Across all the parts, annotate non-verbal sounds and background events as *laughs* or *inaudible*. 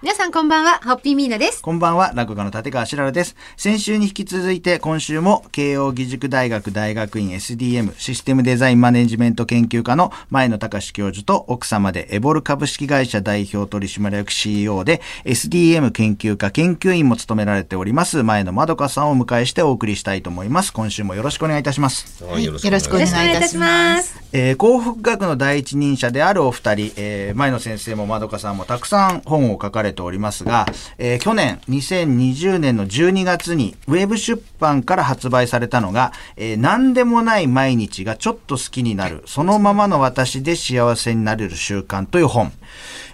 皆さんこんばんは、ホッピーミーナです。こんばんは、落語家の立川しららです。先週に引き続いて、今週も慶応義塾大学大学院 SDM システムデザインマネジメント研究科の前野隆教授と奥様でエボル株式会社代表取締役 CEO で SDM 研究科研究員も務められております前野まどかさんをお迎えしてお送りしたいと思います。今週もよろしくお願いいたします。はい、よろよろしくお願いいたします。えー、幸福学の第一人者であるお二人、えー、前野先生もまどかさんもたくさん本を書かれておりますが、えー、去年2020年の12月にウェブ出版から発売されたのが、えー、何でもない毎日がちょっと好きになる、そのままの私で幸せになれる習慣という本。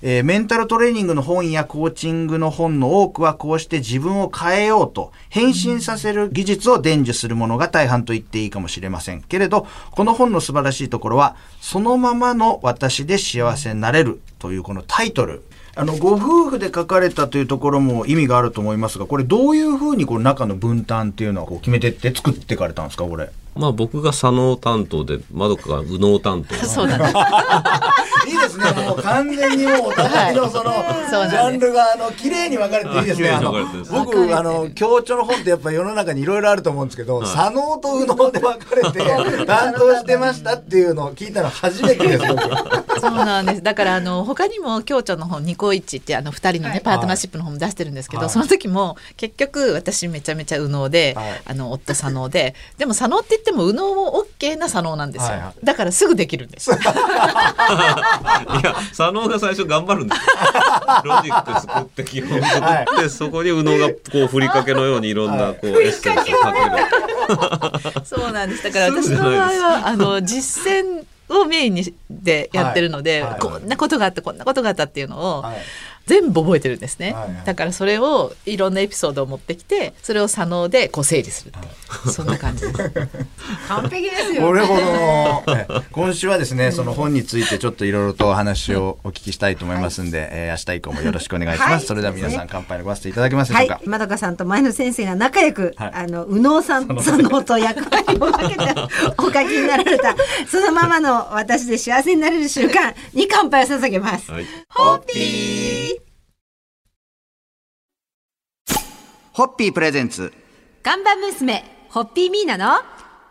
えーメンタルトレーニングの本やコーチングの本の多くはこうして自分を変えようと変身させる技術を伝授するものが大半と言っていいかもしれませんけれど、この本の素晴らしいところは、そのままの私で幸せになれるというこのタイトル。あの、ご夫婦で書かれたというところも意味があると思いますが、これどういうふうにこの中の分担っていうのはこう決めてって作っていかれたんですか、これ。まあ僕が左脳担当で、まどかが右脳担当。そうだね。いいですね。*laughs* もう完全にもうお互いのその、ジャンルがあの綺麗に分かれていいですね。あの僕あの強調の本ってやっぱ世の中にいろいろあると思うんですけど、左脳と右脳で分かれて担当してましたっていうのを聞いたの初めてです。僕そうなんです。だからあの他にも共著の本ニコイチってあの二人のね、パートナーシップの本も出してるんですけど、はいその時も結局私めちゃめちゃ右脳で、はいあの夫左脳で、でも左脳って言っても右脳も OK な左脳なんですよ。はいはだからすぐできるんです。*laughs* いや、左脳が最初頑張るんですよ。*laughs* ロジック作って、基本作って、そこに右脳がこう、ふりかけのようにいろんな、こう、エッセンスをかける。*laughs* そうなんです。だから私の場合はあの実践をメインにでやってるので、はいはいこんなことがあってこんなことがあったっていうのを、はい全部覚えてるんですね、はいはい。だからそれをいろんなエピソードを持ってきてそれを左脳でこう整理するってそんな感じ。で *laughs* す完璧ですよ、ね。これほど今週はですね、その本についてちょっといろいろとお話をお聞きしたいと思いますんで、えー明日以降もよろしくお願いします。はい。それでは皆さん乾杯のごわせていただけますでしょうか？、はい。まどかさんと前野先生が仲良く、はい。あの、右脳さん、左脳と役割を分けてお書きになられた、そのままの私で幸せになれる習慣に乾杯を捧げます。はい。ホッピーホッピープレゼンツ。看板娘、ホッピーミーナの、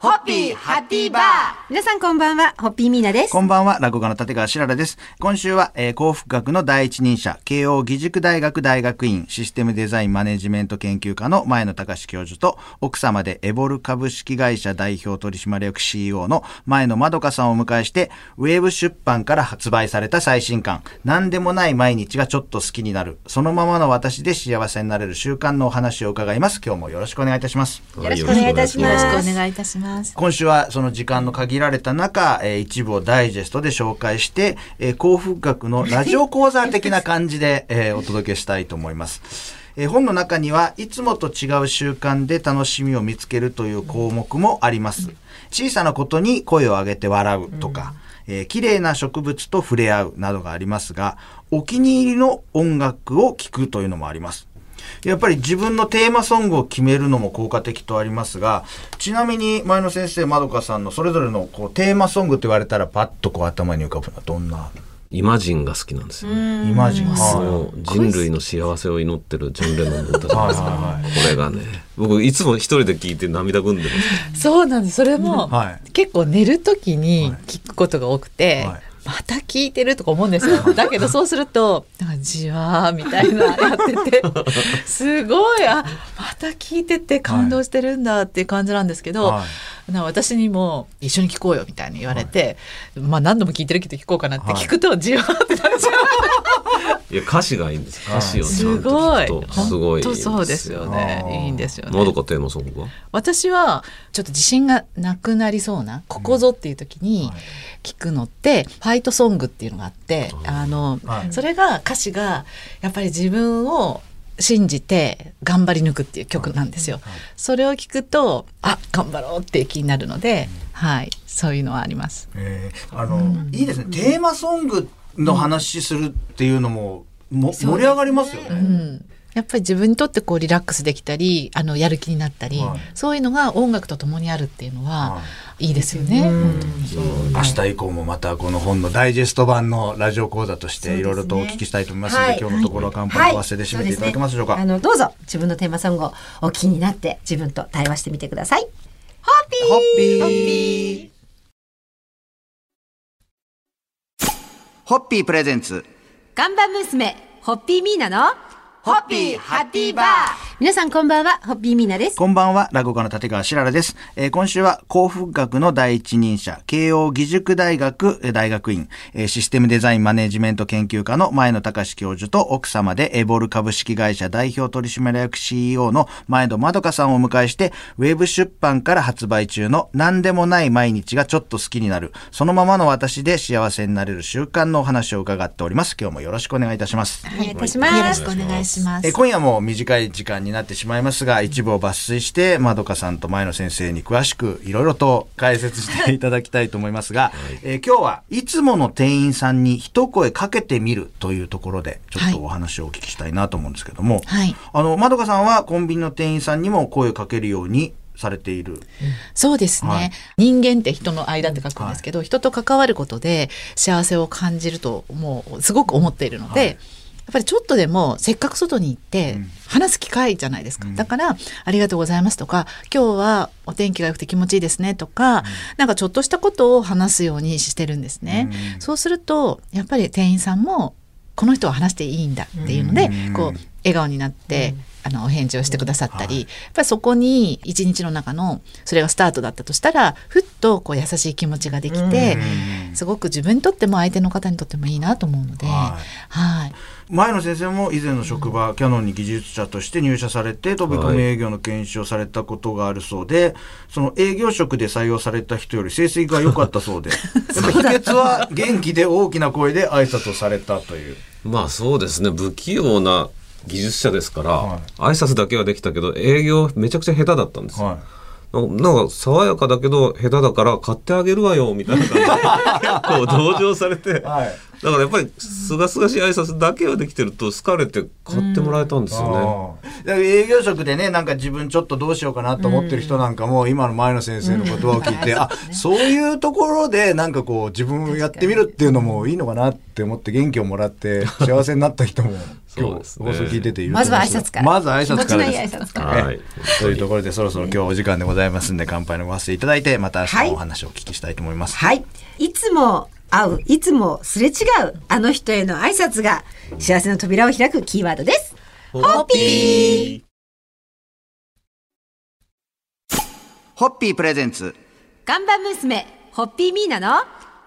ホッピーハッピーバー皆さんこんばんは、ホッピーミーナです。こんばんは、落語家の立川しららです。今週は、えー幸福学の第一人者、慶応義塾大学大学院システムデザインマネジメント研究科の前野隆教授と、奥様でエボル株式会社代表取締役 CEO の前野まどかさんをお迎えして、ウェブ出版から発売された最新刊、何でもない毎日がちょっと好きになる、そのままの私で幸せになれる習慣のお話を伺います。今日もよろしくお願いいたします。よろしくお願いいたしますよろしくお願いいたします今週はその時間の限られた中、えー一部をダイジェストで紹介して、えー幸福学のラジオ講座的な感じで、えーお届けしたいと思います。えー本の中にはいつもと違う習慣で楽しみを見つけるという項目もあります。小さなことに声を上げて笑うとか、えー綺麗な植物と触れ合うなどがありますが、お気に入りの音楽を聴くというのもあります。やっぱり自分のテーマソングを決めるのも効果的とありますが、ちなみに前野先生、まどかさんのそれぞれのこうテーマソングって言われたらパッとこう頭に浮かぶのはどんな？イマジンが好きなんですよね。イマジン人類の幸せを祈ってるジョン・レノンの歌じゃないですか。はいはいはい。これがね、僕いつも一人で聞いて涙ぐんでます。そうなんです。それも、はい。結構寝る時に聞くことが多くて、はいまた聞いてるとか思うんですよ。*laughs* だけどそうするとなんかじわーみたいな *laughs* やってて。すごいあまた聞いてて感動してるんだっていう感じなんですけど、はいな私にも一緒に聞こうよみたいに言われて、まあ何度も聞いてるけど聞こうかなって聞くとじわーってなっちゃう。いや歌詞がいいんです。歌詞をすごい聞くとすごい。そうですよね。いいんですよね。まどかテーマソングは私はちょっと自信がなくなりそうなここぞっていう時に聞くのって、ファイトソングっていうのがあってあの、はいそれが歌詞がやっぱり自分を信じて頑張り抜くっていう曲なんですよ。それを聞くとあ頑張ろうって気になるので、はいそういうのはあります。えーあの、いいですね。テーマソングの話するっていうのも、も盛り上がりますよね。うんやっぱり自分にとってこうリラックスできたりあのやる気になったり、はい。そういうのが音楽とともにあるっていうのは、い。いですよね。明日以降もまたこの本のダイジェスト版のラジオ講座としていろいろとお聞きしたいと思いますので、はい。今日のところは乾杯の忘れで締めていただけますでしょうか？あのどうぞ。自分のテーマソングをお気になって自分と対話してみてください。ホッピー。ホッピー。ホッピープレゼンツ。看板娘ホッピーミーナの？ホッピーハッピーバー。皆さんこんばんはホッピーミーナです。こんばんは、落語家の立川しららです。えー今週は、幸福学の第一人者、慶応義塾大学えー大学院、えーシステムデザインマネジメント研究科の前野隆教授と奥様で、エボル株式会社代表取締役 CEO の前野まどかさんをお迎えして、ウェブ出版から発売中の何でもない毎日がちょっと好きになる、そのままの私で幸せになれる習慣のお話を伺っております。今日もよろしくお願いいたします。お願いいたします。よろしくお願いします。えー今夜も短い時間になってしまいますが、一部を抜粋して、まどかさんと前野先生に詳しくいろいろと解説していただきたいと思いますが、*laughs* えー今日はいつもの店員さんに一声かけてみるというところで、ちょっとお話をお聞きしたいなと思うんですけども、はい。あの、まどかさんはコンビニの店員さんにも声をかけるようにされている。そうですね、はい。人間って人の間って書くんですけど、人と関わることで幸せを感じるともうすごく思っているので、はいぱりちょっとでもせっかく外に行って話す機会じゃないですか、だから「ありがとうございます」とか「今日はお天気が良くて気持ちいいですね」とか、なんかちょっとしたことを話すようにしてるんですね。そうするとやっぱり店員さんもこの人は話していいんだっていうので、うん。こう笑顔になって、あのお返事をしてくださったり、やっぱりそこに一日の中のそれがスタートだったとしたらふっとこう優しい気持ちができて、すごく自分にとっても相手の方にとってもいいなと思うので、ははい。い、前野先生も以前の職場、キャノンに技術者として入社されて、飛び込み営業の研修をされたことがあるそうで、その営業職で採用された人より成績が良かったそうで、*laughs* やっぱ秘訣は元気で大きな声で挨拶をされたという。まあそうですね。不器用な技術者ですから、は挨拶だけはできたけど営業めちゃくちゃ下手だったんですよ、はい。なんか爽やかだけど下手だから買ってあげるわよみたいな感じで *laughs* 結構同情されて、はい。だからやっぱりすがすがしい挨拶だけはできてると好かれて買ってもらえたんですよね。だから営業職でね、なんか自分ちょっとどうしようかなと思ってる人なんかも、今の前野先生の言葉を聞いて、あ、そういうところでなんかこう自分をやってみるっていうのもいいのかなって思って元気をもらって *laughs* 幸せになった人も今日放送聞いててまずは挨拶から。まずは挨拶から気持ちのいいです。挨拶から。はい。というところでそろそろ今日お時間でございますんで乾杯のご発声いただいてまた明日のお話をお聞きしたいと思います。はい。いつも会う、いつもすれ違う、あの人への挨拶が幸せの扉を開くキーワードです。ホッピーホッピープレゼンツ看板娘、ホッピーミーナの、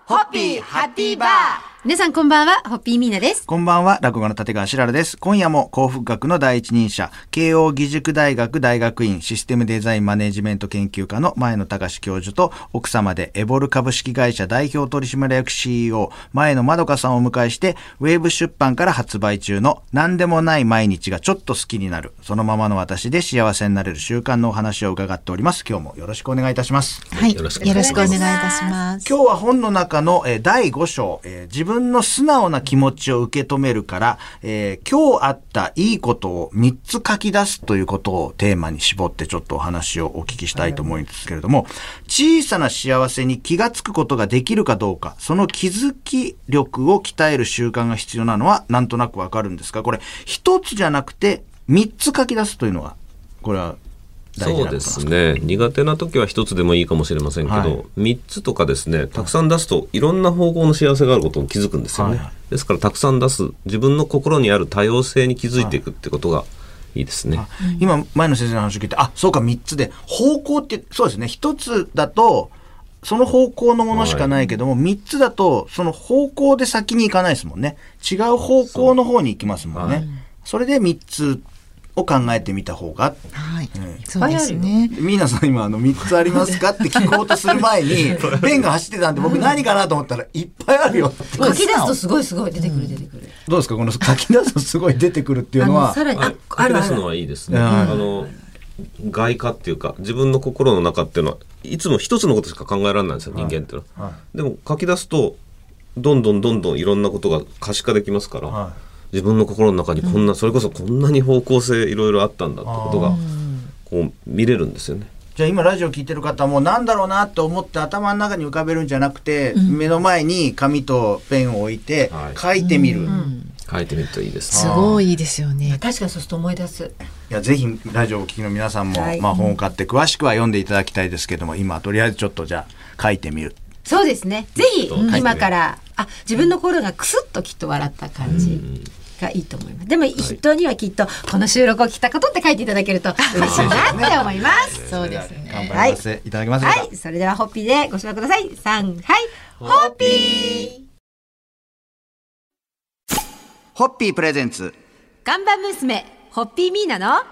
ホッピーハッピーバー。皆さんこんばんは、ホッピーミーナです。こんばんは、落語の立川しららです。今夜も幸福学の第一人者、慶応義塾大学大学院システムデザインマネジメント研究科の前野隆教授と奥様でエボル株式会社代表取締役 CEO 前野まどかさんをお迎えして、ウェブ出版から発売中の何でもない毎日がちょっと好きになる、そのままの私で幸せになれる習慣のお話を伺っております。今日もよろしくお願いいたします。はい、よろしくお願いいたします。今日は本の中の、えー第5章、えー自分分の素直な気持ちを受け止めるから、えー今日あったいいことを3つ書き出すということをテーマに絞ってちょっとお話をお聞きしたいと思うんですけれども、小さな幸せに気がつくことができるかどうか、その気づき力を鍛える習慣が必要なのはなんとなくわかるんですが、これ一つじゃなくて3つ書き出すというのは、これはそうですね。苦手な時は一つでもいいかもしれませんけど、はい。三つとかですねたくさん出すといろんな方向の幸せがあることに気づくんですよね、はいですからたくさん出す自分の心にある多様性に気づいていくってことがいいですね、今前の先生の話を聞いてあそうか3つで。方向ってそうですね。1つだとその方向のものしかないけども、3つだとその方向で先に行かないですもんね。違う方向の方に行きますもんね。それで3つを考えてみた方が。はい、えそうですね。ミーナさん今あの3つありますかって聞こうとする前に *laughs* ペンが走ってたんで僕何かなと思ったらいっぱいあるよ。って書き出すとすごいすごい出てくる出てくる。どうですか？この書き出すとすごい出てくるっていうのは。さらに、あはい、、あるある。書き出すの。はいいですね。うん。あの外化っていうか自分の心の中っていうのはいつも一つのことしか考えられないんですよ、人間っていうのは。はでも書き出すとどんどんどんどんいろんなことが可視化できますから、は自分の心の中にこんな、それこそこんなに方向性いろいろあったんだってことがこう見れるんですよね。じゃあ今ラジオ聞いてる方もなんだろうなと思って頭の中に浮かべるんじゃなくて、目の前に紙とペンを置いてはい書いてみる。書いてみるといいですすごいいいですよね。確かにそうすると思い出す。いやぜひラジオをお聞きの皆さんも、はいまあ、本を買って詳しくは読んでいただきたいですけども今とりあえずちょっとじゃあ書いてみる。そうですね。ぜひうん今から、あ、自分の心がクスッときっと笑った感じがいいと思います。でも人にはきっとこの収録を聞いたことって書いていただけると嬉しいなって思います。そうですね。頑張らせていただきます、はい、それではホッピーでご紹介ください。三、はい、ホッピー。ホッピープレゼンツ看板娘、ホッピーミーナの、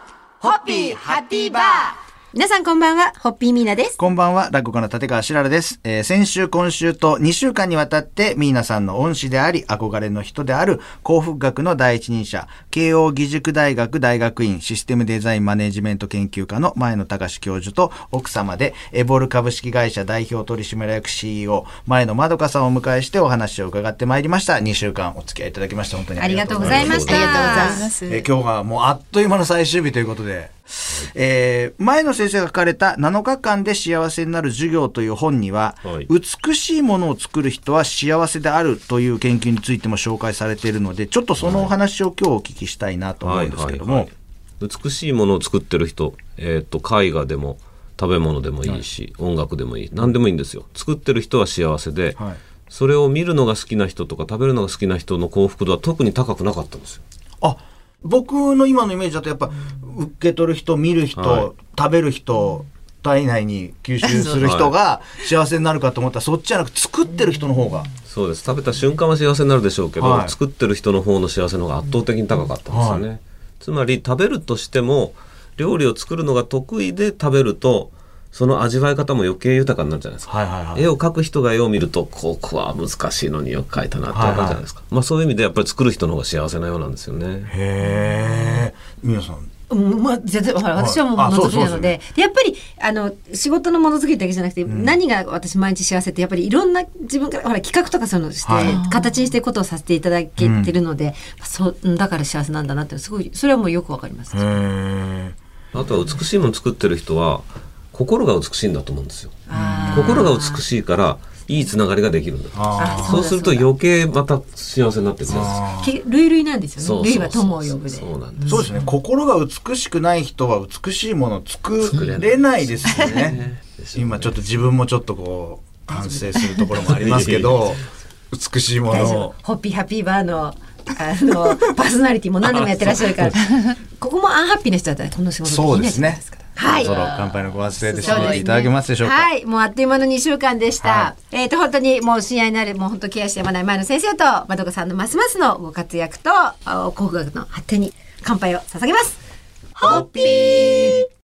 ホッピーハッピーバー皆さんこんばんは、ホッピーミーナです。こんばんは、落語家の立川しららです。えー先週、今週と2週間にわたって、ミーナさんの恩師であり、憧れの人である、幸福学の第一人者、慶応義塾大学大学院システムデザインマネジメント研究科の前野隆教授と奥様で、エボル株式会社代表取締役 CEO、前野まどかさんをお迎えしてお話を伺ってまいりました。2週間お付き合いいただきまして、本当にありがとうございました。ありがとうございますえー今日がもうあっという間の最終日ということで、えー前野先生が書かれた7日間で幸せになる授業という本には、はい。美しいものを作る人は幸せであるという研究についても紹介されているので、ちょっとそのお話を今日お聞きしたいなと思うんですけども、はい。はい。はい美しいものを作ってる人、えー、と絵画でも食べ物でもいいし、音楽でもいい。何でもいいんですよ。作ってる人は幸せで、はい。それを見るのが好きな人とか食べるのが好きな人の幸福度は特に高くなかったんですよ。あ僕の今のイメージだとやっぱ受け取る人見る人、はい。食べる人体内に吸収する人が幸せになるかと思ったらそっちじゃなくて作ってる人の方が。そうです。食べた瞬間は幸せになるでしょうけど、はい。作ってる人の方の幸せの方が圧倒的に高かったんですよね、はつまり食べるとしても料理を作るのが得意で食べるとその味わい方も余計豊かになるじゃないですか。はいはいはい。絵を描く人が絵を見るとここは難しいのによく描いたなってわかるじゃないですか、まあそういう意味でやっぱり作る人の方が幸せなようなんですよね。へえ皆さん。うんまあ、全然ほら私はもうものづくりなので,、でやっぱりあの仕事のものづくりだけじゃなくて、何が私毎日幸せってやっぱりいろんな自分からほら企画とかそういうのして、はい。形にしていくことをさせていただけてるので、そううんだから幸せなんだなってすごいそれはもうよくわかります。へえあとは美しいもの作ってる人は心が美しいんだと思うんですよ。心が美しいからいいつながりができるんだと。ああそうすると余計また幸せになってくるん類類なんですよね。類は友を呼ぶで。そうです。ね。心が美しくない人は美しいものを作れないですよね。今ちょっと自分もちょっとこう反省するところもありますけど *laughs* 美しいも大のホッピーハッピーバーのあのパーソナリティも何でもやってらっしゃるから。*laughs* ここもアンハッピーな人だったらこの仕事そうですねいじゃないですかはい。そろ乾杯のご発声で締めていただけますでしょうか？はい、もうあっという間の2週間でした。はえっ、と、本当にもう親愛なる、もう本当ケアしてやまない前の先生と、まどかさんのますますのご活躍と、あ幸福学の発展に乾杯を捧げます。ホッピー